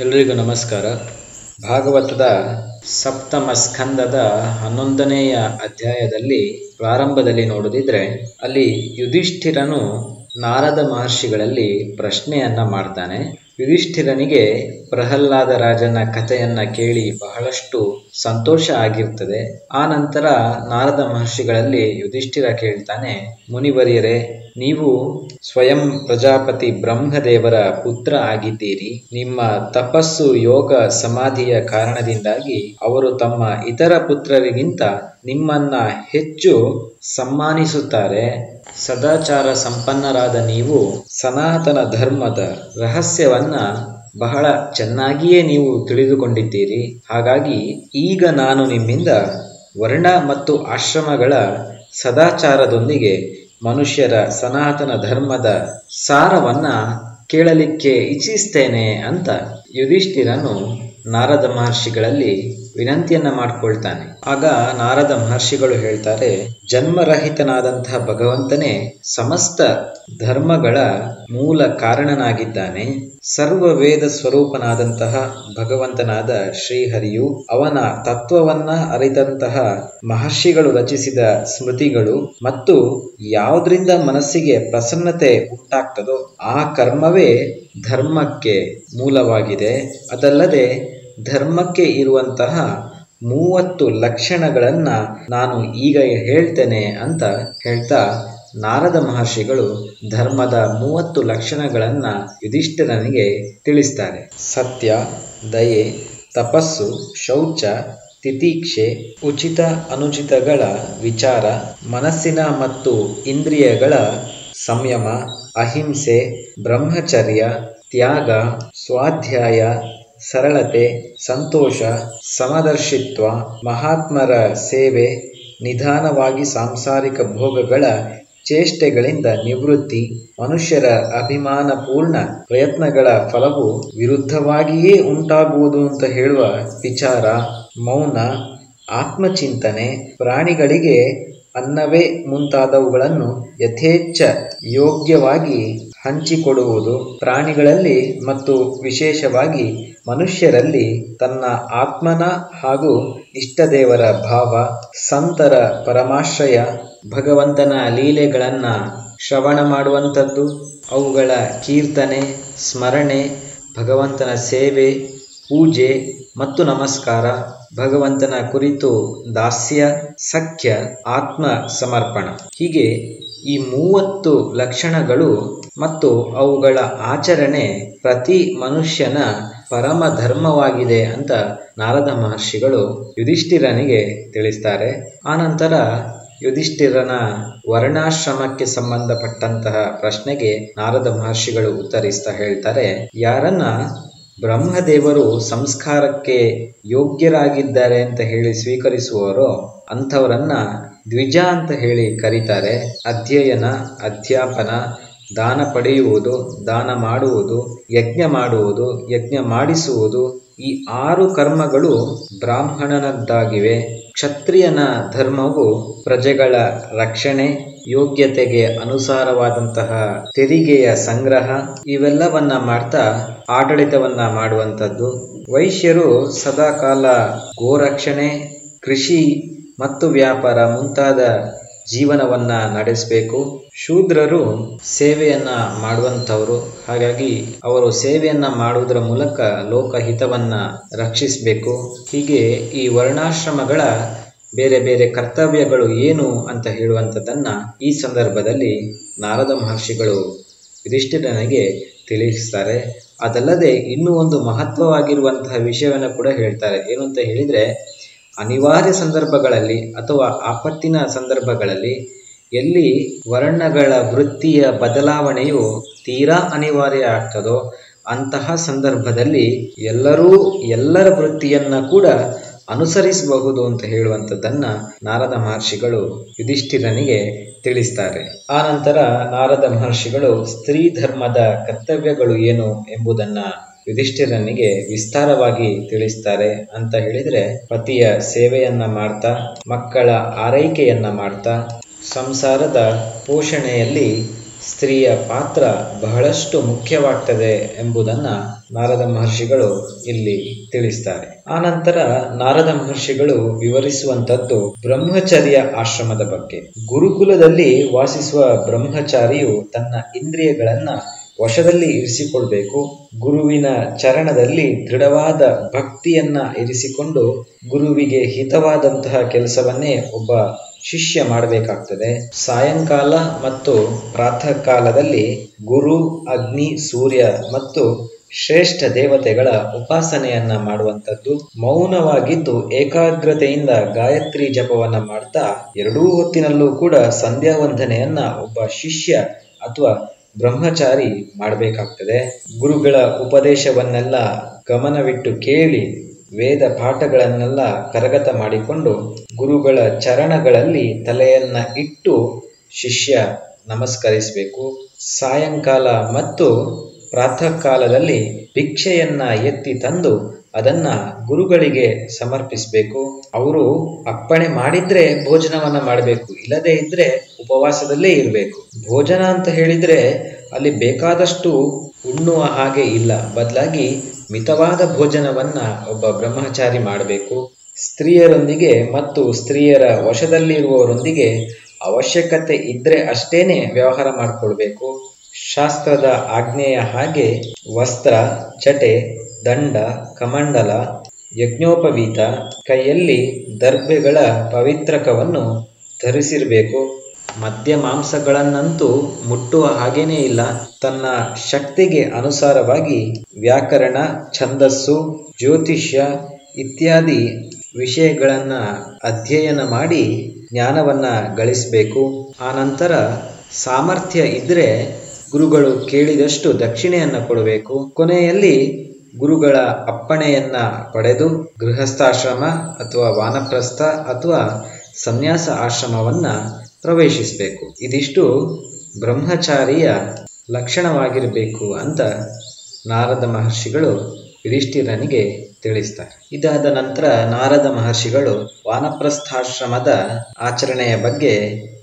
ಎಲ್ರಿಗೂ ನಮಸ್ಕಾರ. ಭಾಗವತದ ಸಪ್ತಮ ಸ್ಕಂದದ ಹನ್ನೊಂದನೆಯ ಅಧ್ಯಾಯದಲ್ಲಿ ಪ್ರಾರಂಭದಲ್ಲಿ ನೋಡುದಿದ್ರೆ ಅಲ್ಲಿ ಯುಧಿಷ್ಠಿರನು ನಾರದ ಮಹರ್ಷಿಗಳಲ್ಲಿ ಪ್ರಶ್ನೆಯನ್ನ ಮಾಡ್ತಾನೆ. ಯುಧಿಷ್ಠಿರನಿಗೆ ಪ್ರಹ್ಲಾದ ರಾಜನ ಕಥೆಯನ್ನ ಕೇಳಿ ಬಹಳಷ್ಟು ಸಂತೋಷ ಆಗಿರ್ತದೆ. ಆ ನಂತರ ನಾರದ ಮಹರ್ಷಿಗಳಲ್ಲಿ ಯುಧಿಷ್ಠಿರ ಕೇಳ್ತಾನೆ, ಮುನಿವರಿಯರೇ, ನೀವು ಸ್ವಯಂ ಪ್ರಜಾಪತಿ ಬ್ರಹ್ಮದೇವರ ಪುತ್ರ ಆಗಿದ್ದೀರಿ. ನಿಮ್ಮ ತಪಸ್ಸು ಯೋಗ ಸಮಾಧಿಯ ಕಾರಣದಿಂದಾಗಿ ಅವರು ತಮ್ಮ ಇತರ ಪುತ್ರರಿಗಿಂತ ನಿಮ್ಮನ್ನ ಹೆಚ್ಚು ಸಮ್ಮಾನಿಸುತ್ತಾರೆ. ಸದಾಚಾರ ಸಂಪನ್ನರಾದ ನೀವು ಸನಾತನ ಧರ್ಮದ ರಹಸ್ಯವನ್ನ ಬಹಳ ಚೆನ್ನಾಗಿಯೇ ನೀವು ತಿಳಿದುಕೊಂಡಿದ್ದೀರಿ. ಹಾಗಾಗಿ ಈಗ ನಾನು ನಿಮ್ಮಿಂದ ವರ್ಣ ಮತ್ತು ಆಶ್ರಮಗಳ ಸದಾಚಾರದೊಂದಿಗೆ ಮನುಷ್ಯರ ಸನಾತನ ಧರ್ಮದ ಸಾರವನ್ನ ಕೇಳಲಿಕ್ಕೆ ಇಚ್ಛಿಸ್ತೇನೆ ಅಂತ ಯುಧಿಷ್ಠಿರನು ನಾರದ ಮಹರ್ಷಿಗಳಲ್ಲಿ ವಿನಂತಿಯನ್ನ ಮಾಡ್ಕೊಳ್ತಾನೆ. ಆಗ ನಾರದ ಮಹರ್ಷಿಗಳು ಹೇಳ್ತಾರೆ, ಜನ್ಮರಹಿತನಾದಂತಹ ಭಗವಂತನೇ ಸಮಸ್ತ ಧರ್ಮಗಳ ಮೂಲ ಕಾರಣನಾಗಿದ್ದಾನೆ. ಸರ್ವ ವೇದ ಸ್ವರೂಪನಾದಂತಹ ಭಗವಂತನಾದ ಶ್ರೀಹರಿಯು ಅವನ ತತ್ವವನ್ನ ಅರಿತಂತಹ ಮಹರ್ಷಿಗಳು ರಚಿಸಿದ ಸ್ಮೃತಿಗಳು ಮತ್ತು ಯಾವುದರಿಂದ ಮನಸ್ಸಿಗೆ ಪ್ರಸನ್ನತೆ ಉಂಟಾಗ್ತದೋ ಆ ಕರ್ಮವೇ ಧರ್ಮಕ್ಕೆ ಮೂಲವಾಗಿದೆ. ಅದಲ್ಲದೆ ಧರ್ಮಕ್ಕೆ ಇರುವಂತಹ ಮೂವತ್ತು ಲಕ್ಷಣಗಳನ್ನ ನಾನು ಈಗ ಹೇಳ್ತೇನೆ ಅಂತ ಹೇಳ್ತಾ ನಾರದ ಮಹರ್ಷಿಗಳು ಧರ್ಮದ ಮೂವತ್ತು ಲಕ್ಷಣಗಳನ್ನ ಯುಧಿಷ್ಠಿರನಿಗೆ ತಿಳಿಸ್ತಾರೆ. ಸತ್ಯ, ದಯೆ, ತಪಸ್ಸು, ಶೌಚ, ತಿತೀಕ್ಷೆ, ಉಚಿತ ಅನುಚಿತಗಳ ವಿಚಾರ, ಮನಸ್ಸಿನ ಮತ್ತು ಇಂದ್ರಿಯಗಳ ಸಂಯಮ, ಅಹಿಂಸೆ, ಬ್ರಹ್ಮಚರ್ಯ, ತ್ಯಾಗ, ಸ್ವಾಧ್ಯಾಯ ಸರಳತೆ, ಸಂತೋಷ, ಸಮದರ್ಶಿತ್ವ, ಮಹಾತ್ಮರ ಸೇವೆ, ನಿಧಾನವಾಗಿ ಸಾಂಸಾರಿಕ ಭೋಗಗಳ ಚೇಷ್ಟೆಗಳಿಂದ ನಿವೃತ್ತಿ, ಮನುಷ್ಯರ ಅಭಿಮಾನಪೂರ್ಣ ಪ್ರಯತ್ನಗಳ ಫಲವು ವಿರುದ್ಧವಾಗಿಯೇ ಉಂಟಾಗುವುದು ಅಂತ ಹೇಳುವ ವಿಚಾರ, ಮೌನ, ಆತ್ಮಚಿಂತನೆ, ಪ್ರಾಣಿಗಳಿಗೆ ಅನ್ನವೇ ಮುಂತಾದವುಗಳನ್ನು ಯಥೇಚ್ಛ ಯೋಗ್ಯವಾಗಿ ಹಂಚಿಕೊಡುವುದು ಪ್ರಾಣಿಗಳಲ್ಲಿ ಮತ್ತು ವಿಶೇಷವಾಗಿ ಮನುಷ್ಯರಲ್ಲಿ ತನ್ನ ಆತ್ಮನ ಹಾಗೂ ಇಷ್ಟದೇವರ ಭಾವ, ಸಂತರ ಪರಮಾಶ್ರಯ, ಭಗವಂತನ ಲೀಲೆಗಳನ್ನು ಶ್ರವಣ ಮಾಡುವಂಥದ್ದು. ಅವುಗಳ ಕೀರ್ತನೆ, ಸ್ಮರಣೆ, ಭಗವಂತನ ಸೇವೆ, ಪೂಜೆ ಮತ್ತು ನಮಸ್ಕಾರ, ಭಗವಂತನ ಕುರಿತು ದಾಸ್ಯ, ಸಖ್ಯ ಆತ್ಮ ಸಮರ್ಪಣ. ಹೀಗೆ ಈ ಮೂವತ್ತು ಲಕ್ಷಣಗಳು ಮತ್ತು ಅವುಗಳ ಆಚರಣೆ ಪ್ರತಿ ಮನುಷ್ಯನ ಪರಮ ಧರ್ಮವಾಗಿದೆ ಅಂತ ನಾರದ ಮಹರ್ಷಿಗಳು ಯುಧಿಷ್ಠಿರನಿಗೆ ತಿಳಿಸ್ತಾರೆ. ಆನಂತರ ಯುಧಿಷ್ಠಿರನ ವರ್ಣಾಶ್ರಮಕ್ಕೆ ಸಂಬಂಧಪಟ್ಟಂತಹ ಪ್ರಶ್ನೆಗೆ ನಾರದ ಮಹರ್ಷಿಗಳು ಉತ್ತರಿಸ್ತಾ ಹೇಳ್ತಾರೆ, ಯಾರನ್ನ ಬ್ರಹ್ಮದೇವರು ಸಂಸ್ಕಾರಕ್ಕೆ ಯೋಗ್ಯರಾಗಿದ್ದಾರೆ ಅಂತ ಹೇಳಿ ಸ್ವೀಕರಿಸುವವರು ಅಂಥವರನ್ನ ದ್ವಿಜ ಅಂತ ಹೇಳಿ ಕರೀತಾರೆ. ಅಧ್ಯಯನ, ಅಧ್ಯಾಪನ ದಾನ ಪಡೆಯುವುದು, ದಾನ ಮಾಡುವುದು, ಯಜ್ಞ ಮಾಡುವುದು, ಯಜ್ಞ ಮಾಡಿಸುವುದು ಈ ಆರು ಕರ್ಮಗಳು ಬ್ರಾಹ್ಮಣನದ್ದಾಗಿವೆ. ಕ್ಷತ್ರಿಯನ ಧರ್ಮವು ಪ್ರಜೆಗಳ ರಕ್ಷಣೆ, ಯೋಗ್ಯತೆಗೆ ಅನುಸಾರವಾದಂತಹ ತೆರಿಗೆಯ ಸಂಗ್ರಹ, ಇವೆಲ್ಲವನ್ನ ಮಾಡ್ತಾ ಆಡಳಿತವನ್ನ ಮಾಡುವಂಥದ್ದು. ವೈಶ್ಯರು ಸದಾಕಾಲ ಗೋರಕ್ಷಣೆ, ಕೃಷಿ ಮತ್ತು ವ್ಯಾಪಾರ ಮುಂತಾದ ಜೀವನವನ್ನ ನಡೆಸಬೇಕು. ಶೂದ್ರರು ಸೇವೆಯನ್ನ ಮಾಡುವಂಥವರು. ಹಾಗಾಗಿ ಅವರು ಸೇವೆಯನ್ನ ಮಾಡುವುದರ ಮೂಲಕ ಲೋಕಹಿತವನ್ನ ರಕ್ಷಿಸಬೇಕು. ಹೀಗೆ ಈ ವರ್ಣಾಶ್ರಮಗಳ ಬೇರೆ ಬೇರೆ ಕರ್ತವ್ಯಗಳು ಏನು ಅಂತ ಹೇಳುವಂಥದ್ದನ್ನ ಈ ಸಂದರ್ಭದಲ್ಲಿ ನಾರದ ಮಹರ್ಷಿಗಳು ಯುಧಿಷ್ಠಿರನಿಗೆ ತಿಳಿಸ್ತಾರೆ. ಅದಲ್ಲದೆ ಇನ್ನೂ ಒಂದು ಮಹತ್ವವಾಗಿರುವಂತಹ ವಿಷಯವನ್ನು ಕೂಡ ಹೇಳ್ತಾರೆ. ಏನು ಅಂತ ಹೇಳಿದ್ರೆ ಅನಿವಾರ್ಯ ಸಂದರ್ಭಗಳಲ್ಲಿ ಅಥವಾ ಆಪತ್ತಿನ ಸಂದರ್ಭಗಳಲ್ಲಿ ಎಲ್ಲಿ ವರ್ಣಗಳ ವೃತ್ತಿಯ ಬದಲಾವಣೆಯು ತೀರಾ ಅನಿವಾರ್ಯ ಆಗ್ತದೋ ಅಂತಹ ಸಂದರ್ಭದಲ್ಲಿ ಎಲ್ಲರೂ ಎಲ್ಲರ ವೃತ್ತಿಯನ್ನು ಕೂಡ ಅನುಸರಿಸಬಹುದು ಅಂತ ಹೇಳುವಂಥದ್ದನ್ನ ನಾರದ ಮಹರ್ಷಿಗಳು ಯುಧಿಷ್ಠಿರನಿಗೆ ತಿಳಿಸ್ತಾರೆ. ಆ ನಂತರ ನಾರದ ಮಹರ್ಷಿಗಳು ಸ್ತ್ರೀ ಧರ್ಮದ ಕರ್ತವ್ಯಗಳು ಏನು ಎಂಬುದನ್ನ ಯುಧಿಷ್ಠಿರನಿಗೆ ವಿಸ್ತಾರವಾಗಿ ತಿಳಿಸ್ತಾರೆ ಅಂತ ಹೇಳಿದ್ರೆ ಪತಿಯ ಸೇವೆಯನ್ನ ಮಾಡ್ತಾ, ಮಕ್ಕಳ ಆರೈಕೆಯನ್ನ ಮಾಡ್ತಾ, ಸಂಸಾರದ ಪೋಷಣೆಯಲ್ಲಿ ಸ್ತ್ರೀಯ ಪಾತ್ರ ಬಹಳಷ್ಟು ಮುಖ್ಯವಾಗ್ತದೆ ಎಂಬುದನ್ನ ನಾರದ ಮಹರ್ಷಿಗಳು ಇಲ್ಲಿ ತಿಳಿಸ್ತಾರೆ. ಆನಂತರ ನಾರದ ಮಹರ್ಷಿಗಳು ವಿವರಿಸುವಂತದ್ದು ಬ್ರಹ್ಮಚರ್ಯ ಆಶ್ರಮದ ಬಗ್ಗೆ. ಗುರುಕುಲದಲ್ಲಿ ವಾಸಿಸುವ ಬ್ರಹ್ಮಚಾರಿಯು ತನ್ನ ಇಂದ್ರಿಯಗಳನ್ನ ವಶದಲ್ಲಿ ಇರಿಸಿಕೊಳ್ಬೇಕು. ಗುರುವಿನ ಚರಣದಲ್ಲಿ ದೃಢವಾದ ಭಕ್ತಿಯನ್ನ ಇರಿಸಿಕೊಂಡು ಗುರುವಿಗೆ ಹಿತವಾದಂತಹ ಕೆಲಸವನ್ನೇ ಒಬ್ಬ ಶಿಷ್ಯ ಮಾಡಬೇಕಾಗ್ತದೆ. ಸಾಯಂಕಾಲ ಮತ್ತು ಪ್ರಾತಃ ಕಾಲದಲ್ಲಿ ಗುರು, ಅಗ್ನಿ, ಸೂರ್ಯ ಮತ್ತು ಶ್ರೇಷ್ಠ ದೇವತೆಗಳ ಉಪಾಸನೆಯನ್ನ ಮಾಡುವಂಥದ್ದು. ಮೌನವಾಗಿದ್ದು ಏಕಾಗ್ರತೆಯಿಂದ ಗಾಯತ್ರಿ ಜಪವನ್ನ ಮಾಡ್ತಾ ಎರಡೂ ಹೊತ್ತಿನಲ್ಲೂ ಕೂಡ ಸಂಧ್ಯಾ ವಂದನೆಯನ್ನ ಒಬ್ಬ ಶಿಷ್ಯ ಅಥವಾ ಬ್ರಹ್ಮಚಾರಿ ಮಾಡಬೇಕಾಗ್ತದೆ. ಗುರುಗಳ ಉಪದೇಶವನ್ನೆಲ್ಲ ಗಮನವಿಟ್ಟು ಕೇಳಿ ವೇದ ಪಾಠಗಳನ್ನೆಲ್ಲ ಕರಗತ ಮಾಡಿಕೊಂಡು ಗುರುಗಳ ಚರಣಗಳಲ್ಲಿ ತಲೆಯನ್ನ ಇಟ್ಟು ಶಿಷ್ಯ ನಮಸ್ಕರಿಸಬೇಕು. ಸಾಯಂಕಾಲ ಮತ್ತು ಪ್ರಾತಃ ಕಾಲದಲ್ಲಿ ಭಿಕ್ಷೆಯನ್ನ ಎತ್ತಿ ತಂದು ಅದನ್ನ ಗುರುಗಳಿಗೆ ಸಮರ್ಪಿಸಬೇಕು. ಅವರು ಅಪ್ಪಣೆ ಮಾಡಿದ್ರೆ ಭೋಜನವನ್ನ ಮಾಡಬೇಕು. ಇಲ್ಲದೆ ಇದ್ರೆ ಉಪವಾಸದಲ್ಲೇ ಇರಬೇಕು. ಭೋಜನ ಅಂತ ಹೇಳಿದ್ರೆ ಅಲ್ಲಿ ಬೇಕಾದಷ್ಟು ಉಣ್ಣುವ ಹಾಗೆ ಇಲ್ಲ. ಬದಲಾಗಿ ಮಿತವಾದ ಭೋಜನವನ್ನ ಒಬ್ಬ ಬ್ರಹ್ಮಚಾರಿ ಮಾಡಬೇಕು. ಸ್ತ್ರೀಯರೊಂದಿಗೆ ಮತ್ತು ಸ್ತ್ರೀಯರ ವಶದಲ್ಲಿರುವವರೊಂದಿಗೆ ಅವಶ್ಯಕತೆ ಇದ್ರೆ ಅಷ್ಟೇನೆ ವ್ಯವಹಾರ ಮಾಡಿಕೊಳ್ಬೇಕು. ಶಾಸ್ತ್ರದ ಆಜ್ಞೆಯ ಹಾಗೆ ವಸ್ತ್ರ, ಚಟೆ ದಂಡ, ಕಮಂಡಲ, ಯಜ್ಞೋಪವೀತ, ಕೈಯಲ್ಲಿ ದರ್ಬೆಗಳ ಪವಿತ್ರಕವನ್ನು ಧರಿಸಿರಬೇಕು. ಮದ್ಯ ಮಾಂಸಗಳನ್ನಂತೂ ಮುಟ್ಟುವ ಹಾಗೇನೇ ಇಲ್ಲ. ತನ್ನ ಶಕ್ತಿಗೆ ಅನುಸಾರವಾಗಿ ವ್ಯಾಕರಣ, ಛಂದಸ್ಸು, ಜ್ಯೋತಿಷ್ಯ ಇತ್ಯಾದಿ ವಿಷಯಗಳನ್ನ ಅಧ್ಯಯನ ಮಾಡಿ ಜ್ಞಾನವನ್ನ ಗಳಿಸಬೇಕು. ಆನಂತರ ಸಾಮರ್ಥ್ಯ ಇದ್ರೆ ಗುರುಗಳು ಕೇಳಿದಷ್ಟು ದಕ್ಷಿಣೆಯನ್ನು ಕೊಡಬೇಕು. ಕೊನೆಯಲ್ಲಿ ಗುರುಗಳ ಅಪ್ಪಣೆಯನ್ನ ಪಡೆದು ಗೃಹಸ್ಥಾಶ್ರಮ ಅಥವಾ ವಾನಪ್ರಸ್ಥ ಅಥವಾ ಸನ್ಯಾಸ ಆಶ್ರಮವನ್ನ ಪ್ರವೇಶಿಸಬೇಕು. ಇದಿಷ್ಟು ಬ್ರಹ್ಮಚಾರಿಯ ಲಕ್ಷಣವಾಗಿರಬೇಕು ಅಂತ ನಾರದ ಮಹರ್ಷಿಗಳು ಯುಧಿಷ್ಠಿರನಿಗೆ ತಿಳಿಸ್ತಾರೆ. ಇದಾದ ನಂತರ ನಾರದ ಮಹರ್ಷಿಗಳು ವಾನಪ್ರಸ್ಥಾಶ್ರಮದ ಆಚರಣೆಯ ಬಗ್ಗೆ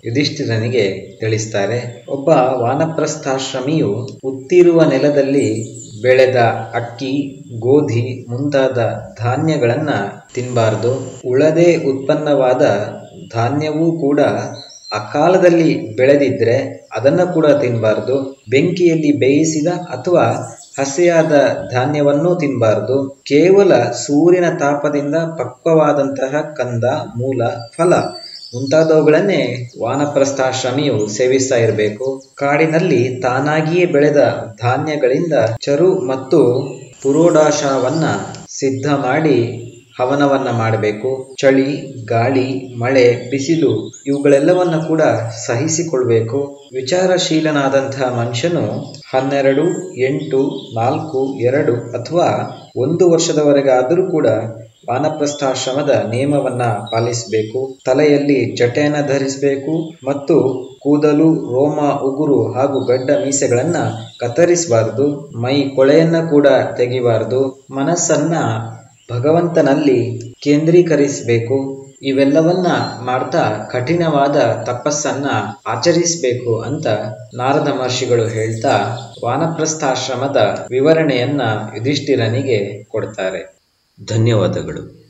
ಯುಧಿಷ್ಠಿರನಿಗೆ ತಿಳಿಸ್ತಾರೆ. ಒಬ್ಬ ವಾನಪ್ರಸ್ಥಾಶ್ರಮಿಯು ಉತ್ತಿರುವ ನೆಲದಲ್ಲಿ ಬೆಳೆದ ಅಕ್ಕಿ, ಗೋಧಿ ಮುಂತಾದ ಧಾನ್ಯಗಳನ್ನ ತಿನ್ಬಾರ್ದು. ಉಳದೆ ಉತ್ಪನ್ನವಾದ ಧಾನ್ಯವೂ ಕೂಡ ಅಕಾಲದಲ್ಲಿ ಬೆಳೆದಿದ್ರೆ ಅದನ್ನ ಕೂಡ ತಿನ್ನಬಾರ್ದು ಬೆಂಕಿಯಲ್ಲಿ ಬೇಯಿಸಿದ ಅಥವಾ ಹಸೆಯಾದ ಧಾನ್ಯವನ್ನೂ ತಿನ್ಬಾರ್ದು. ಕೇವಲ ಸೂರ್ಯನ ತಾಪದಿಂದ ಪಕ್ವವಾದಂತಹ ಕಂದ, ಮೂಲ, ಫಲ. ಮುಂತಾದವುಗಳನ್ನೇ ವಾನಪ್ರಸ್ಥಾಶ್ರಮಿಯು ಸೇವಿಸ್ತಾ ಇರಬೇಕು. ಕಾಡಿನಲ್ಲಿ ತಾನಾಗಿಯೇ ಬೆಳೆದ ಧಾನ್ಯಗಳಿಂದ ಚರು ಮತ್ತು ಪುರೋಡಾಶವನ್ನ ಸಿದ್ಧ ಮಾಡಿ ಹವನವನ್ನ ಮಾಡಬೇಕು. ಚಳಿ, ಗಾಳಿ, ಮಳೆ, ಬಿಸಿಲು ಇವುಗಳೆಲ್ಲವನ್ನ ಕೂಡ ಸಹಿಸಿಕೊಳ್ಬೇಕು. ವಿಚಾರಶೀಲನಾದಂತಹ ಮನುಷ್ಯನು ಹನ್ನೆರಡು, ಎಂಟು, ನಾಲ್ಕು, ಎರಡು ಅಥವಾ ಒಂದು ವರ್ಷದವರೆಗಾದರೂ ಕೂಡ ವಾನಪ್ರಸ್ಥಾಶ್ರಮದ ನಿಯಮವನ್ನ ಪಾಲಿಸಬೇಕು. ತಲೆಯಲ್ಲಿ ಜಟೆಯನ್ನ ಧರಿಸಬೇಕು ಮತ್ತು ಕೂದಲು, ರೋಮ, ಉಗುರು ಹಾಗೂ ಗಡ್ಡ ಮೀಸೆಗಳನ್ನ ಕತ್ತರಿಸಬಾರದು. ಮೈ ಕೊಳೆಯನ್ನ ಕೂಡ ತೆಗಿಬಾರದು. ಮನಸ್ಸನ್ನ ಭಗವಂತನಲ್ಲಿ ಕೇಂದ್ರೀಕರಿಸಬೇಕು. ಇವೆಲ್ಲವನ್ನ ಮಾಡ್ತಾ ಕಠಿಣವಾದ ತಪಸ್ಸನ್ನ ಆಚರಿಸಬೇಕು ಅಂತ ನಾರದ ಮಹರ್ಷಿಗಳು ಹೇಳ್ತಾ ವಾನಪ್ರಸ್ಥಾಶ್ರಮದ ವಿವರಣೆಯನ್ನ ಯುಧಿಷ್ಠಿರನಿಗೆ ಕೊಡ್ತಾರೆ. ಧನ್ಯವಾದಗಳು.